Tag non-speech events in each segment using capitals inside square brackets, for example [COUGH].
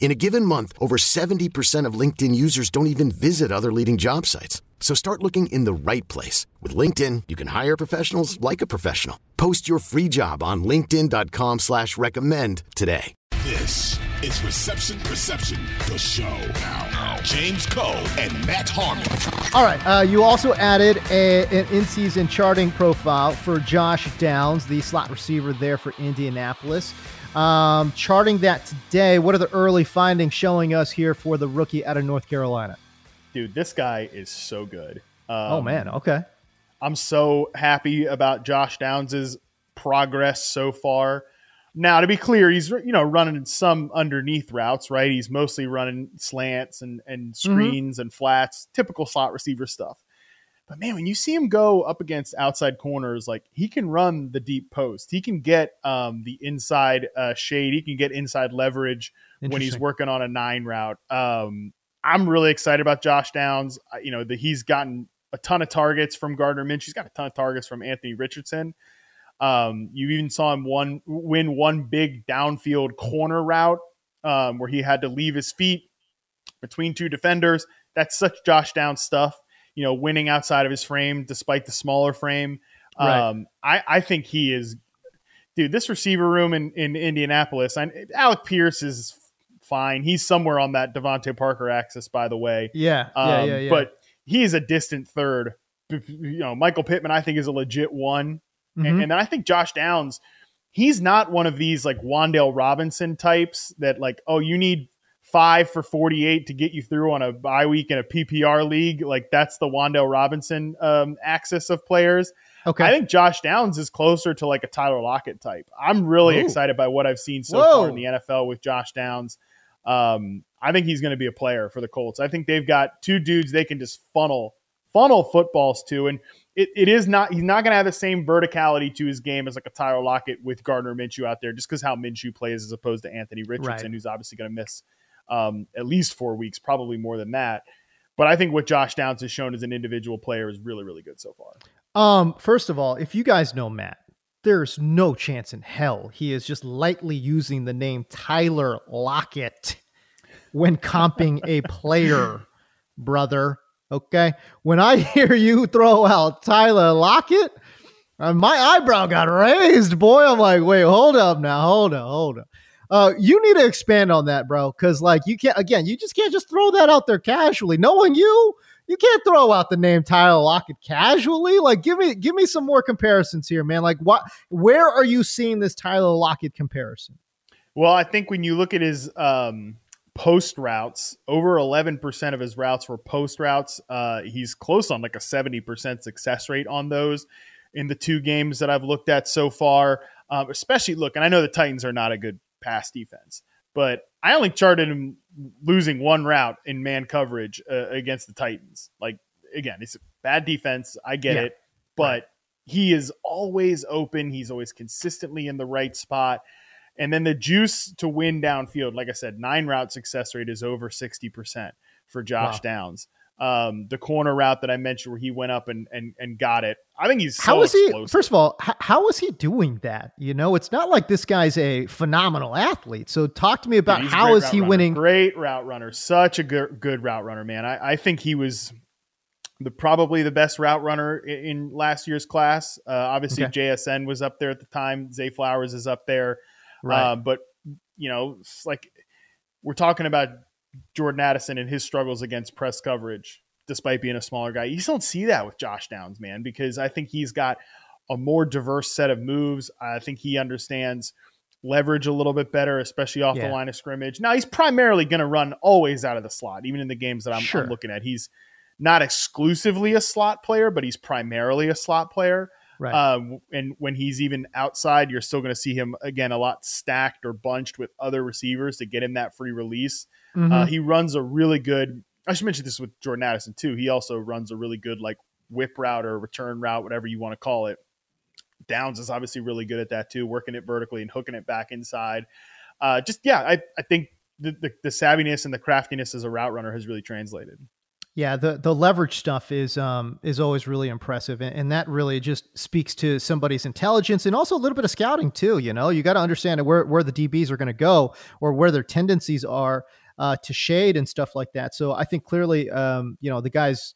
In a given month, over 70% of LinkedIn users don't even visit other leading job sites. So start looking in the right place. With LinkedIn, you can hire professionals like a professional. Post your free job on linkedin.com slash recommend today. This is Reception Perception, the show. Now, James Koh and Matt Harmon. All right. Uh, you also added a, an in-season charting profile for Josh Downs, the slot receiver there for Indianapolis. Um, charting that today. What are the early findings showing us here for the rookie out of North Carolina? Dude, this guy is so good. Um, oh man, okay. I'm so happy about Josh Downs's progress so far. Now, to be clear, he's you know running some underneath routes, right? He's mostly running slants and and screens mm-hmm. and flats, typical slot receiver stuff. But man, when you see him go up against outside corners, like he can run the deep post, he can get um, the inside uh, shade, he can get inside leverage when he's working on a nine route. Um, I'm really excited about Josh Downs. You know, that he's gotten a ton of targets from Gardner Minshew. He's got a ton of targets from Anthony Richardson. Um, you even saw him one win one big downfield corner route um, where he had to leave his feet between two defenders. That's such Josh Downs stuff you know, winning outside of his frame despite the smaller frame. Right. Um, I, I think he is, dude. This receiver room in, in Indianapolis, I, Alec Pierce is fine. He's somewhere on that DeVante Parker axis, by the way. Yeah, um, yeah, yeah, yeah. But he is a distant third. You know, Michael Pittman, I think, is a legit one, mm-hmm. and, and then I think Josh Downs. He's not one of these like Wan'Dale Robinson types that like, oh, you need five for 48 to get you through on a bye week in a PPR league. Like that's the Wan'Dale Robinson um, axis of players. Okay. I think Josh Downs is closer to like a Tyler Lockett type. I'm really Ooh. excited by what I've seen so Whoa. far in the NFL with Josh Downs. Um, I think he's going to be a player for the Colts. I think they've got two dudes they can just funnel funnel footballs to, and it, it is not he's not going to have the same verticality to his game as like a Tyler Lockett with Gardner Minshew out there, just because how Minshew plays as opposed to Anthony Richardson, right. who's obviously going to miss um, at least four weeks, probably more than that. But I think what Josh Downs has shown as an individual player is really, really good so far. Um, first of all, if you guys know Matt, there's no chance in hell he is just lightly using the name Tyler Lockett when comping a [LAUGHS] player, brother. Okay. When I hear you throw out Tyler Lockett, uh, my eyebrow got raised, boy. I'm like, wait, hold up now. Hold up, hold up. Uh, you need to expand on that, bro, because like you can't again, you just can't just throw that out there casually. Knowing you, you can't throw out the name Tyler Lockett casually. Like, give me give me some more comparisons here, man. Like, what? Where are you seeing this Tyler Lockett comparison? Well, I think when you look at his um, post routes, over 11% of his routes were post routes. Uh, he's close on like a 70% success rate on those in the two games that I've looked at so far. Um, especially look, and I know the Titans are not a good pass defense. But I only charted him losing one route in man coverage uh, against the Titans. Like again, it's a bad defense. I get yeah. it, but right. he is always open. He's always consistently in the right spot. And then the juice to win downfield, like I said, nine route success rate is over 60% for Josh wow. Downs um, the corner route that I mentioned where he went up and and, and got it. I think he's so how is explosive. he? First of all, how, how is he doing that? You know, it's not like this guy's a phenomenal athlete. So talk to me about Dude, how is he runner. winning? Great route runner, such a good good route runner, man. I, I think he was the probably the best route runner in, in last year's class. Uh, obviously, okay. JSN was up there at the time. Zay Flowers is up there, right? Uh, but you know, like we're talking about Jordan Addison and his struggles against press coverage, despite being a smaller guy. You just don't see that with Josh Downs, man, because I think he's got a more diverse set of moves. I think he understands leverage a little bit better, especially off Yeah. the line of scrimmage. Now he's primarily going to run always out of the slot, even in the games that I'm, I'm looking at. He's not exclusively a slot player, but he's primarily a slot player. Right. Um, and when he's even outside, you're still going to see him again a lot stacked or bunched with other receivers to get him that free release. Mhm. Uh, he runs a really good. I should mention this with Jordan Addison too. He also runs a really good like whip route or return route, whatever you want to call it. Downs is obviously really good at that too, working it vertically and hooking it back inside. Uh, just yeah, I, I think the, the the savviness and the craftiness as a route runner has really translated. Yeah, the the leverage stuff is um is always really impressive, and, and that really just speaks to somebody's intelligence and also a little bit of scouting too. You know, you got to understand where where the DBs are going to go or where their tendencies are uh, to shade and stuff like that. So I think clearly, um, you know, the guy's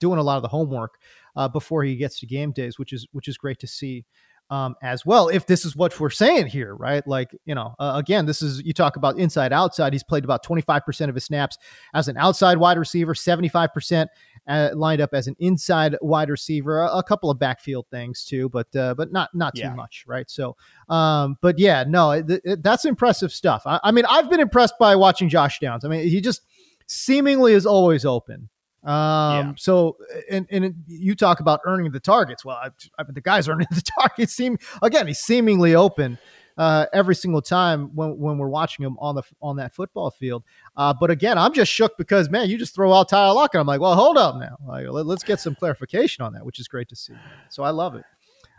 doing a lot of the homework uh, before he gets to game days, which is which is great to see. Um, as well, if this is what we're saying here, right? Like, you know, uh, again, this is you talk about inside outside. He's played about 25% of his snaps as an outside wide receiver, 75% uh, lined up as an inside wide receiver, a, a couple of backfield things too, but uh, but not not too Yeah. much, right? So, um, but yeah, no, it- that's impressive stuff. I, I mean, I've been impressed by watching Josh Downs. I mean, he just seemingly is always open. Um, Yeah. so and and you talk about earning the targets. Well, I, I mean, the guy's earning [LAUGHS] the targets. Seem again, he's seemingly open uh, every single time when, when we're watching him on the on that football field. Uh, but again, I'm just shook because man, you just throw out Tyler Lockett. And I'm like, well, hold up now. Like, let, us get some clarification on that, which is great to see. So I love it.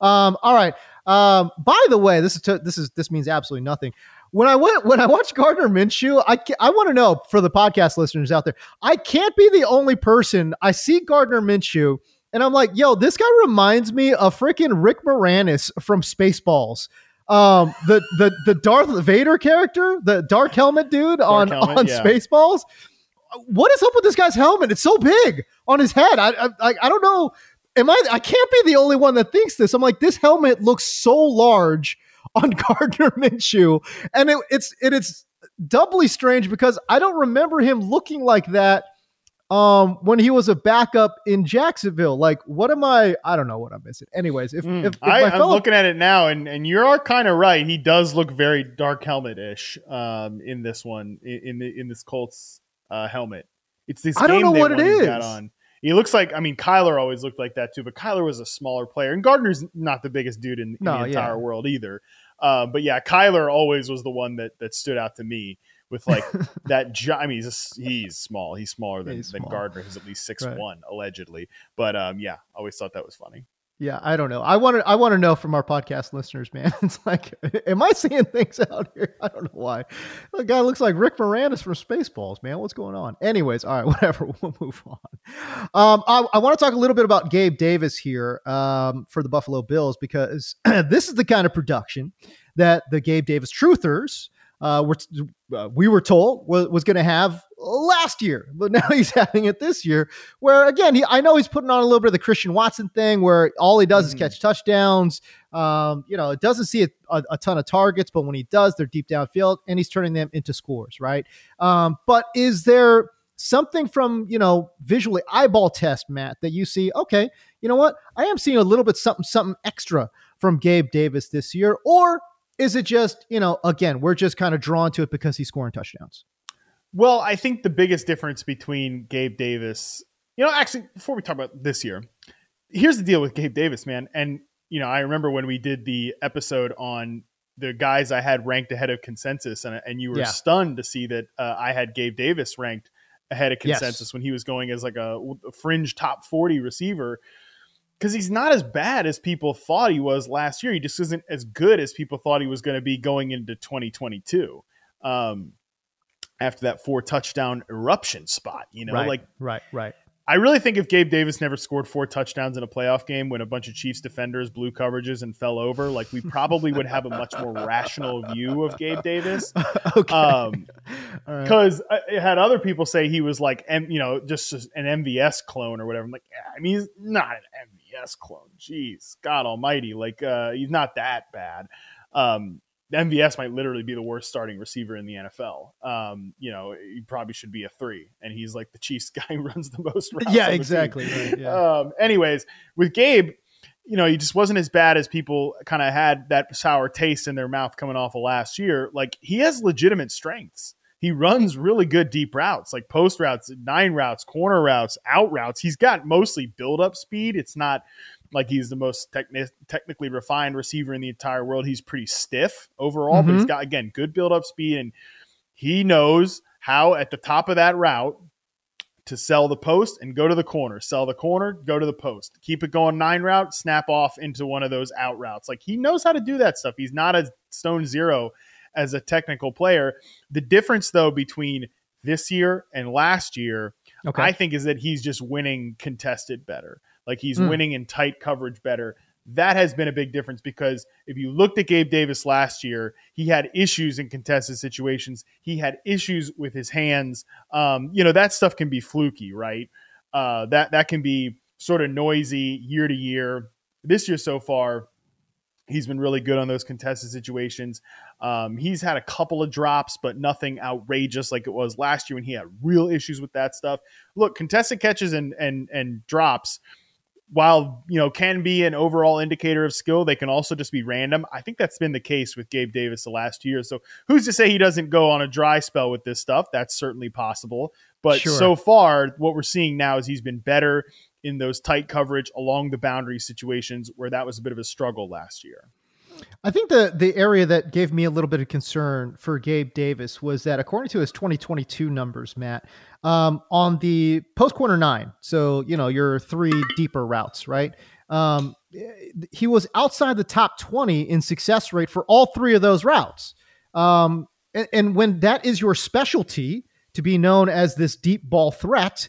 Um, all right. Um, by the way, this is to, this is this means absolutely nothing. When I went when I watched Gardner Minshew, I ca- I want to know for the podcast listeners out there, I can't be the only person. I see Gardner Minshew. And I'm like, yo, this guy reminds me of freaking Rick Moranis from Spaceballs um the the the Darth Vader character, the dark helmet dude on helmet, on yeah. Spaceballs. What is up with this guy's helmet? It's so big on his head. I I I- I don't know. Am I? I can't be the only one that thinks this. I'm like, this helmet looks so large on [LAUGHS] Gardner Minshew, and it, it's it is doubly strange because I don't remember him looking like that um when he was a backup in Jacksonville. Like, what am I? I don't know what I'm missing. Anyways, if, Mm, if, if I, I'm looking at it now, and and you are kind of right. He does look very dark helmet ish um, in this one in the, in this Colts uh, helmet. It's this. I don't know what it is. he's got is. on. He looks like. I mean, Kyler always looked like that too, but Kyler was a smaller player, and Gardner's not the biggest dude in, in No, the entire yeah. world either. Uh, but yeah, Kyler always was the one that that stood out to me with like [LAUGHS] that. gi- I mean, he's just, he's small. He's smaller than, He's than small. Gardner. He's at least six Right. one allegedly. But um, yeah, always thought that was funny. Yeah, I don't know. I want to. I want to know from our podcast listeners, man. [LAUGHS] It's like, [LAUGHS] am I seeing things out here? I don't know why. The guy looks like Rick Moranis from Spaceballs, man. What's going on? Anyways, all right, whatever. We'll move on. Um, I, I want to talk a little bit about Gabe Davis here um, for the Buffalo Bills because [CLEARS THROAT] this is the kind of production that the Gabe Davis truthers uh, were uh, we were told was, was going to have last year, but [LAUGHS] now he's having it this year. Where again, he I know he's putting on a little bit of the Christian Watson thing, where all he does is Mhm. catch touchdowns. Um, you know, it doesn't see a, a, a ton of targets, but when he does, they're deep downfield, and he's turning them into scores, right? Um, but is there something from you know visually eyeball test, Matt, that you see? Okay, you know what? I am seeing a little bit something something extra from Gabe Davis this year, or is it just you know again we're just kind of drawn to it because he's scoring touchdowns? Well, I think the biggest difference between Gabe Davis, you know, actually, before we talk about this year, here's the deal with Gabe Davis, man. And, you know, I remember when we did the episode on the guys I had ranked ahead of consensus, and, and you were Yeah. stunned to see that uh, I had Gabe Davis ranked ahead of Yes. consensus when he was going as like a, a fringe top 40 receiver. Because he's not as bad as people thought he was last year. He just isn't as good as people thought he was going to be going into 2022. Um, after that four touchdown eruption spot. You know, right, like right, right. I really think if Gabe Davis never scored four touchdowns in a playoff game when a bunch of Chiefs defenders blew coverages and fell over, like we probably would have a much more rational view of Gabe Davis. [LAUGHS] okay. Um, All right. because had other people say he was like, you know, just an MVS clone or whatever. I'm like, yeah, I mean, he's not an MVS clone. Jeez, God Almighty, like uh, he's not that bad. Um, MVS might literally be the worst starting receiver in the NFL. Um, you know, he probably should be a three, and he's like the Chiefs [LAUGHS] guy who runs the most. Routes Yeah, exactly. Right, yeah. Um, anyways, with Gabe, you know, he just wasn't as bad as people kind of had that sour taste in their mouth coming off of last year. Like he has legitimate strengths. He runs really good deep routes, like post routes, nine routes, corner routes, out routes. He's got mostly build up speed. It's not like he's the most techni- technically refined receiver in the entire world. He's pretty stiff overall, but he's mm-hmm. got again good build up speed and he knows how at the top of that route to sell the post and go to the corner, sell the corner, go to the post, keep it going nine route, snap off into one of those out routes. Like he knows how to do that stuff. He's not a stone zero as a technical player. The difference though between this year and last year, Okay. I think is that he's just winning contested better. Like he's Hmm. winning in tight coverage better. That has been a big difference because if you looked at Gabe Davis last year, he had issues in contested situations. He had issues with his hands. Um, you know that stuff can be fluky, right? Uh, that that can be sort of noisy year to year. This year so far, he's been really good on those contested situations. Um, he's had a couple of drops, but nothing outrageous like it was last year when he had real issues with that stuff. Look, contested catches and and and drops while you know can be an overall indicator of skill, they can also just be random. I think that's been the case with Gabe Davis the last year. So who's to say he doesn't go on a dry spell with this stuff? That's certainly possible. But Sure. so far, what we're seeing now is he's been better in those tight coverage along the boundary situations where that was a bit of a struggle last year. I think the the area that gave me a little bit of concern for Gabe Davis was that according to his 2022 numbers, Matt, um, on the post corner nine, so you know your three deeper routes, right? Um, he was outside the top 20 in success rate for all three of those routes. Um, and, and when that is your specialty, to be known as this deep ball threat,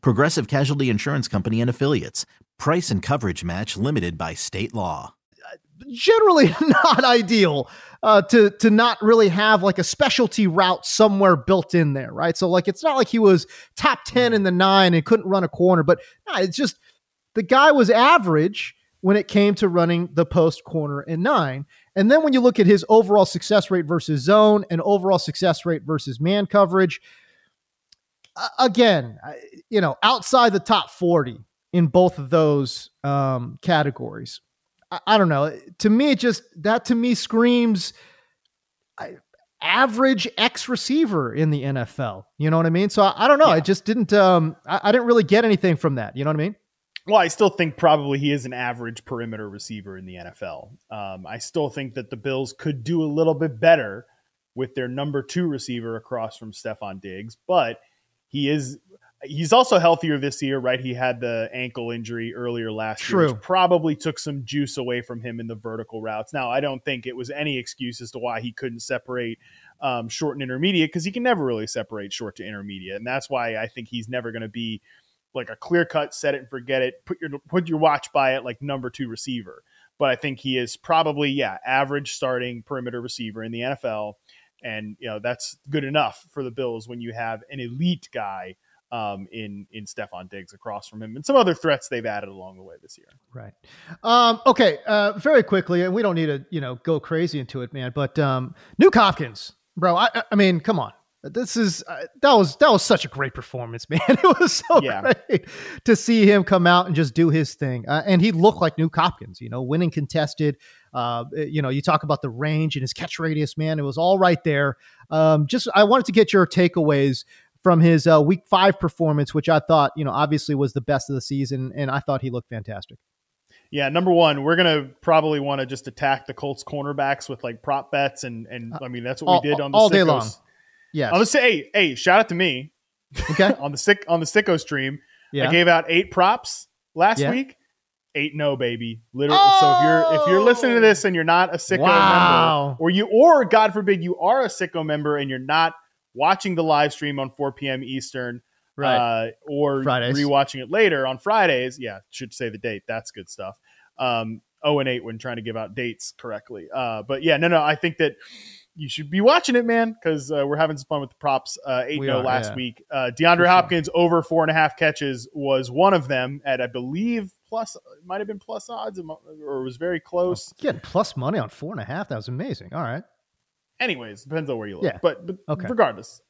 Progressive Casualty Insurance Company and Affiliates. Price and coverage match limited by state law. generally [LAUGHS] not ideal uh, to to not really have like a specialty route somewhere built in there, right? So like it's not like he was top ten in the nine and couldn't run a corner, but nah, it's just the guy was average when it came to running the post corner in nine. And then when you look at his overall success rate versus zone and overall success rate versus man coverage, again, you know, outside the top 40 in both of those um, categories. I, I don't know. To me, it just that to me screams I, average X receiver in the NFL. You know what I mean? So I, I don't know. Yeah. I just didn't. Um, I, didn't really get anything from that. You know what I mean? Well, I still think probably he is an average perimeter receiver in the NFL. Um, I still think that the Bills could do a little bit better with their number two receiver across from Stefon Diggs, but he is he's also healthier this year, right? He had the ankle injury earlier last year, which probably took some juice away from him in the vertical routes. Now, I don't think it was any excuse as to why he couldn't separate um, short and intermediate because he can never really separate short to intermediate, and that's why I think he's never going to be like a clear cut, set it and forget it, put your put your watch by it like number two receiver. But I think he is probably yeah average starting perimeter receiver in the NFL, and you know that's good enough for the Bills when you have an elite guy um, in in Stefon Diggs across from him and some other threats they've added along the way this year. Right. Um, okay. Uh, very quickly, and we don't need to, you know, go crazy into it, man. But um, Nuke Hopkins, bro. I, I- I mean, come on. This is uh, that was that was such a great performance, [LAUGHS] man. It was so Yeah. great to see him come out and just do his thing, uh, and he looked like Nuke Hopkins. You know, winning contested. Uh, you know, you talk about the range and his catch radius, man. It was all right there. Um, just I wanted to get your takeaways from his uh, week five performance, which I thought, you know, obviously was the best of the season, and I thought he looked fantastic. Yeah, number one, we're gonna probably want to just attack the Colts cornerbacks with like prop bets and and I mean that's what all- we did on the all day Sickos- long. Yes. On the hey hey shout out to me okay. [LAUGHS] on the sick on the sicko stream. Yeah. I gave out eight props last Yeah. week. Eight no baby. Literally. So if you're if you're listening to this and you're not a sicko Wow. member, or you or God forbid you are a sicko member and you're not watching the live stream on 4 p.m. Eastern, Right. uh, or Fridays. rewatching it later on Fridays. Yeah, should say the date. That's good stuff. Um, zero and eight when trying to give out dates correctly. Uh, but yeah, no, no, I think that you should be watching it, man, because uh, we're having some fun with the props. Uh, eight no last yeah. week. Uh, DeAndre sure. Hopkins over four and a half catches was one of them at I believe plus it might have been plus odds or it was very close. Getting plus money on four and a half. That was amazing. All right. Anyways, depends on where you look. Yeah. But, but Okay. regardless,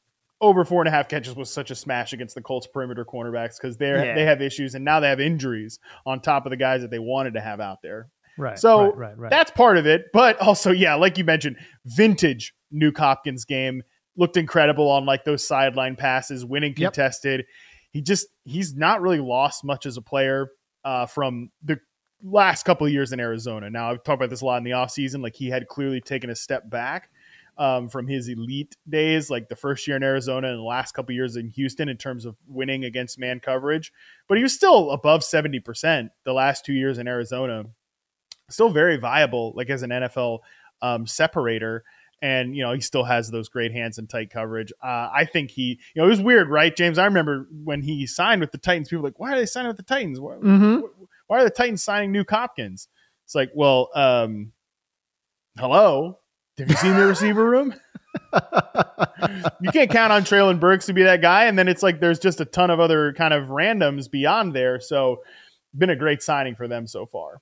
over four and a half catches was such a smash against the Colts perimeter cornerbacks because they Yeah. they have issues and now they have injuries on top of the guys that they wanted to have out there. Right. So right, right, right. that's part of it. But also, yeah, like you mentioned, vintage Nuke Hopkins game looked incredible on like those sideline passes, winning Yep. contested. He just he's not really lost much as a player uh, from the last couple of years in Arizona. Now I've talked about this a lot in the offseason. Like he had clearly taken a step back um, from his elite days, like the first year in Arizona and the last couple of years in Houston in terms of winning against man coverage. But he was still above 70% the last two years in Arizona. Still very viable, like as an NFL um, separator. And, you know, he still has those great hands and tight coverage. Uh, I think he, you know, it was weird, right, James? I remember when he signed with the Titans, people were like, why are they signing with the Titans? Why, Mhm. why are the Titans signing Nuke Hopkins? It's like, well, um, hello, have you seen the receiver room? [LAUGHS] you can't count on Treylon Burks to be that guy. And then it's like there's just a ton of other kind of randoms beyond there. So, been a great signing for them so far.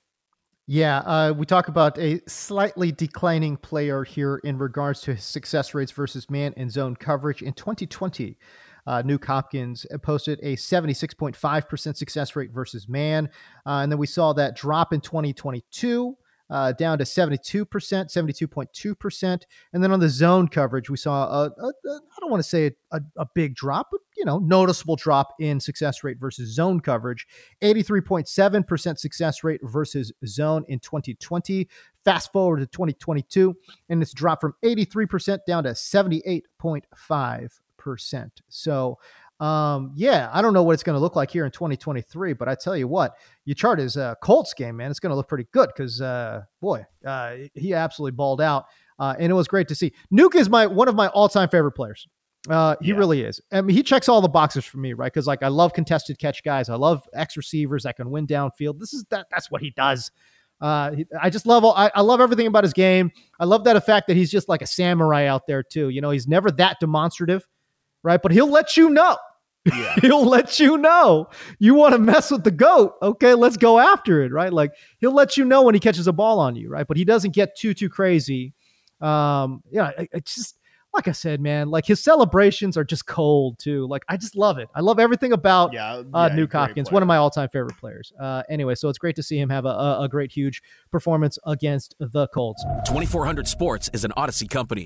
Yeah, uh, we talk about a slightly declining player here in regards to his success rates versus man and zone coverage. In 2020, uh, Nuke Hopkins posted a 76.5% success rate versus man. Uh, and then we saw that drop in 2022 uh, down to 72%, 72.2%. And then on the zone coverage, we saw a, a, a I don't want to say a, a big drop, but you know, noticeable drop in success rate versus zone coverage. 83.7% success rate versus zone in 2020. Fast forward to 2022, and it's dropped from 83% down to 78.5%. So, um, yeah, I don't know what it's going to look like here in 2023, but I tell you what, you chart his uh, Colts game, man, it's going to look pretty good because, uh, boy, uh, he absolutely balled out, uh, and it was great to see. Nuke is my one of my all-time favorite players. Uh, he Yeah. really is. I mean, he checks all the boxes for me, right? Because like I love contested catch guys. I love X receivers that can win downfield. This is that. That's what he does. Uh, he- I just love all. I, I love everything about his game. I love that fact that he's just like a samurai out there too. You know, he's never that demonstrative, right? But he'll let you know. Yeah. [LAUGHS] he'll let you know you want to mess with the goat. Okay, let's go after it, right? Like he'll let you know when he catches a ball on you, right? But he doesn't get too too crazy. Um, yeah, it, it's just like I said, man. Like his celebrations are just cold too. Like I just love it. I love everything about Yeah. uh, yeah, Nuke great Hopkins, one of my all-time favorite players. Uh, anyway, so it's great to see him have a, a, a great, huge performance against the Colts. 2400 Sports is an Audacy company.